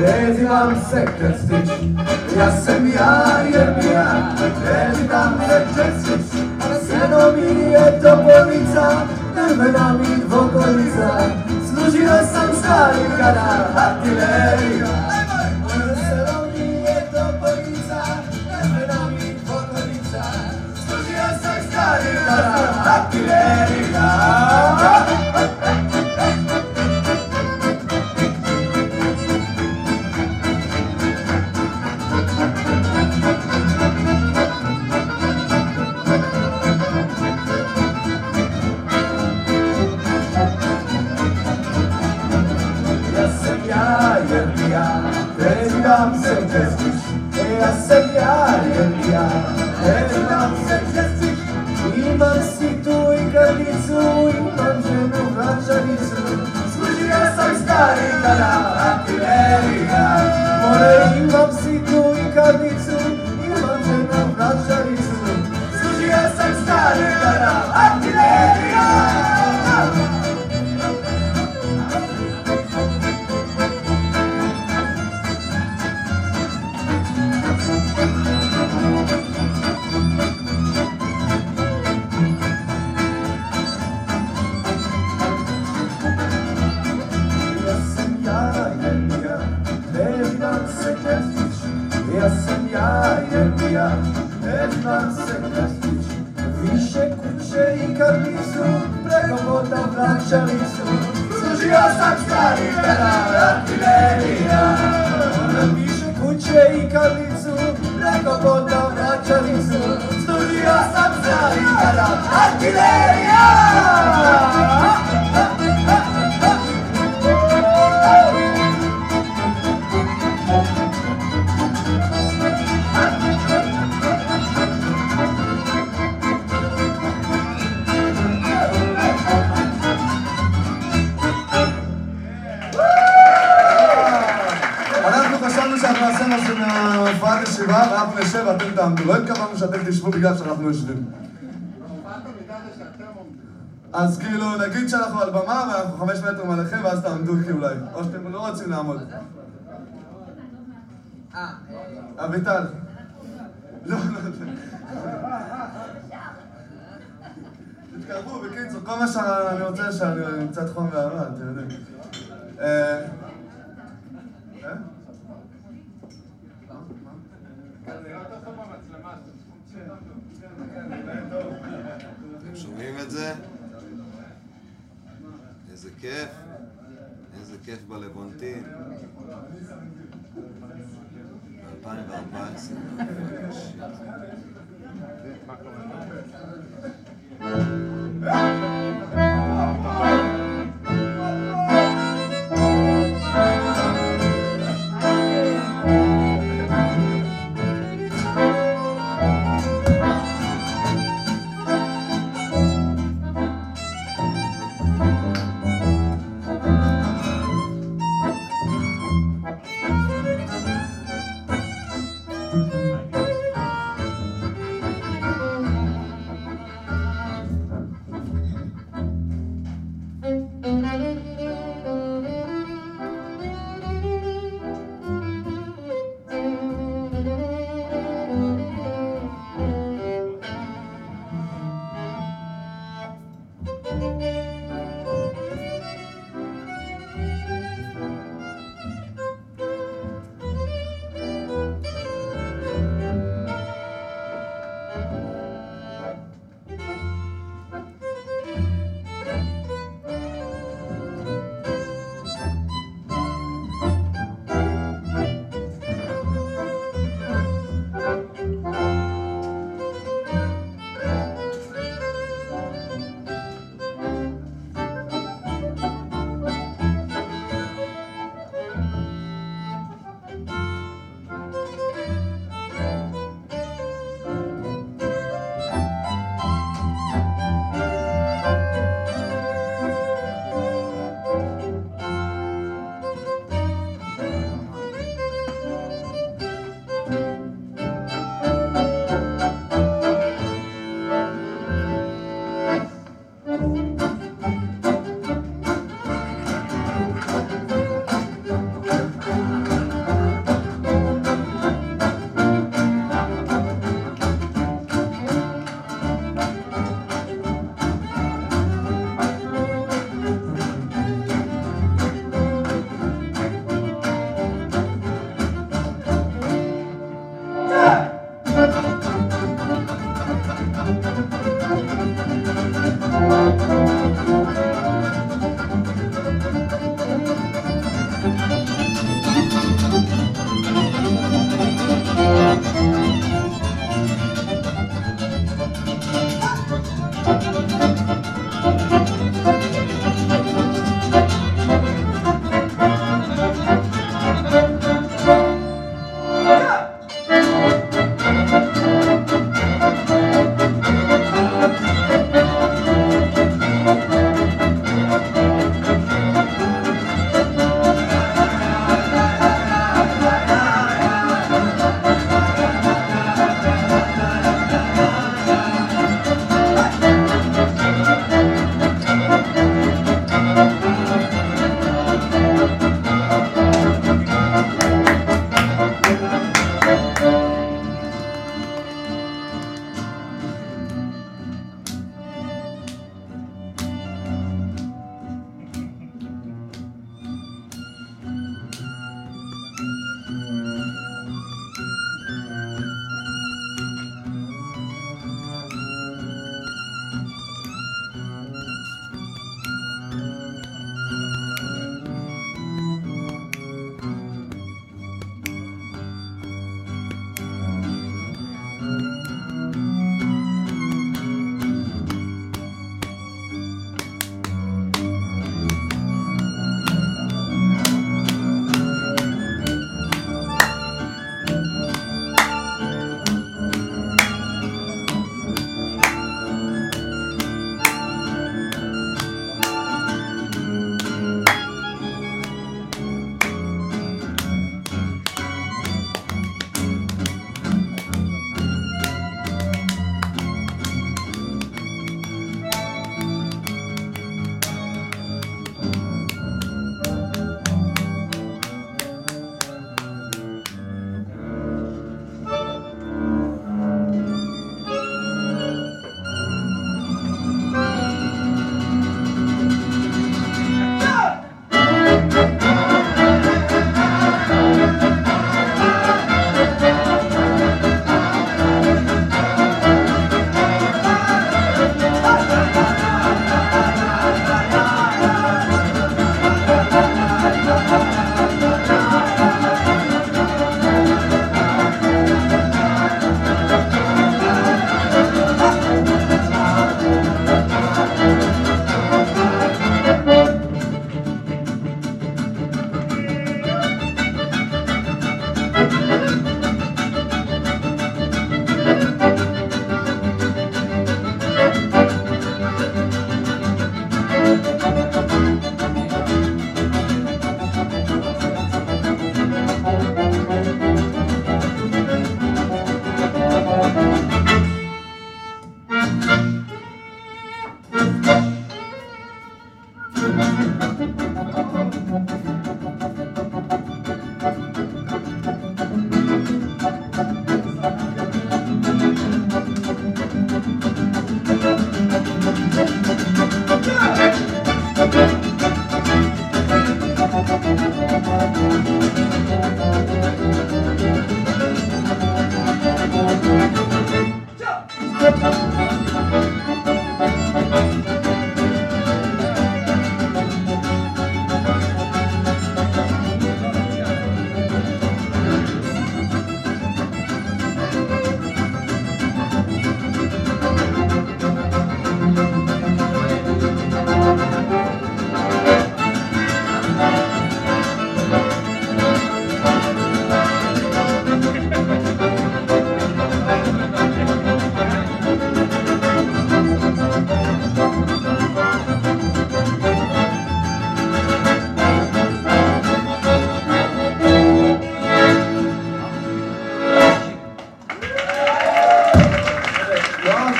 Lezi tam se stić Ja sem ja jer ja. Lezi tam sekter stić Seno mi je topolica Drvena mi dvokolica. Služio sam stari kadar A ti levi Ceará. jedna znam se kastić, više kuće i kadisu preko voda vraćali su. Služio sam stari vera. Ono više kuće i kadisu preko voda vraćali su. Služio sam stari vera. משהו מהופעת ישיבה ואנחנו נשב ואתם תעמדו. לא התכוונו שאתם תשבו בגלל שאנחנו יושבים. אז כאילו, נגיד שאנחנו על במה ואנחנו חמש מטר מעליכם ואז תעמדו כאילו אולי. או שאתם לא רוצים לעמוד. אביטל. לא, לא. תתקרבו, בקיצור, כל מה שאני רוצה שאני קצת חום ואהבה, אתם יודעים. איזה כיף, איזה כיף בלוונטין. 2014, מה קורה?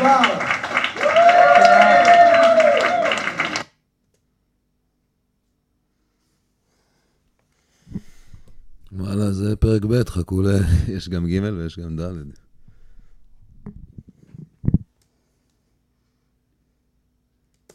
בר. וואלה, זה פרק ב', חכו ל... יש גם ג' ויש גם ד'.